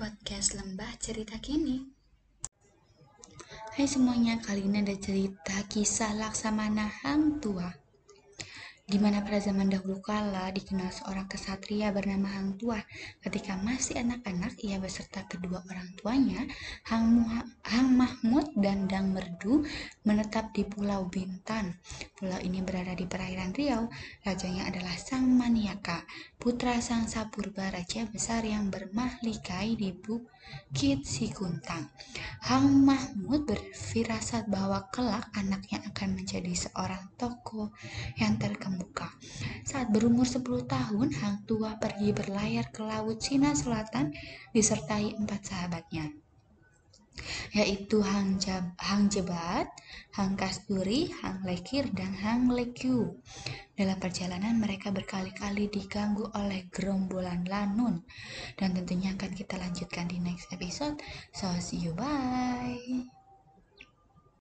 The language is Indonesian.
podcast Lembah Cerita Kini. Hai semuanya, kali ini ada cerita kisah Laksamana Hang Tua. Di mana pada zaman dahulu kala dikenal seorang kesatria bernama Hang Tua. Ketika masih anak-anak, ia beserta kedua orang tuanya, Hang, Muha, Hang Mahmud dan Dang Merdu, menetap di Pulau Bintan. Pulau ini berada di perairan Riau. Rajanya adalah Sang Maniaka, putra Sang Sapurba, raja besar yang bermahlikai di Bukit Sikuntang. Hang Mahmud berfirasat bahwa kelak anaknya akan menjadi seorang tokoh yang terkemuka. Saat berumur 10 tahun, Hang Tua pergi berlayar ke Laut Cina Selatan disertai empat sahabatnya yaitu Hang, Jab, Hang Jebat, Hang Kasturi, Hang Lekir, dan Hang Lekyu. Dalam perjalanan mereka berkali-kali diganggu oleh gerombolan lanun dan tentunya akan kita lanjutkan di next episode. So see you bye.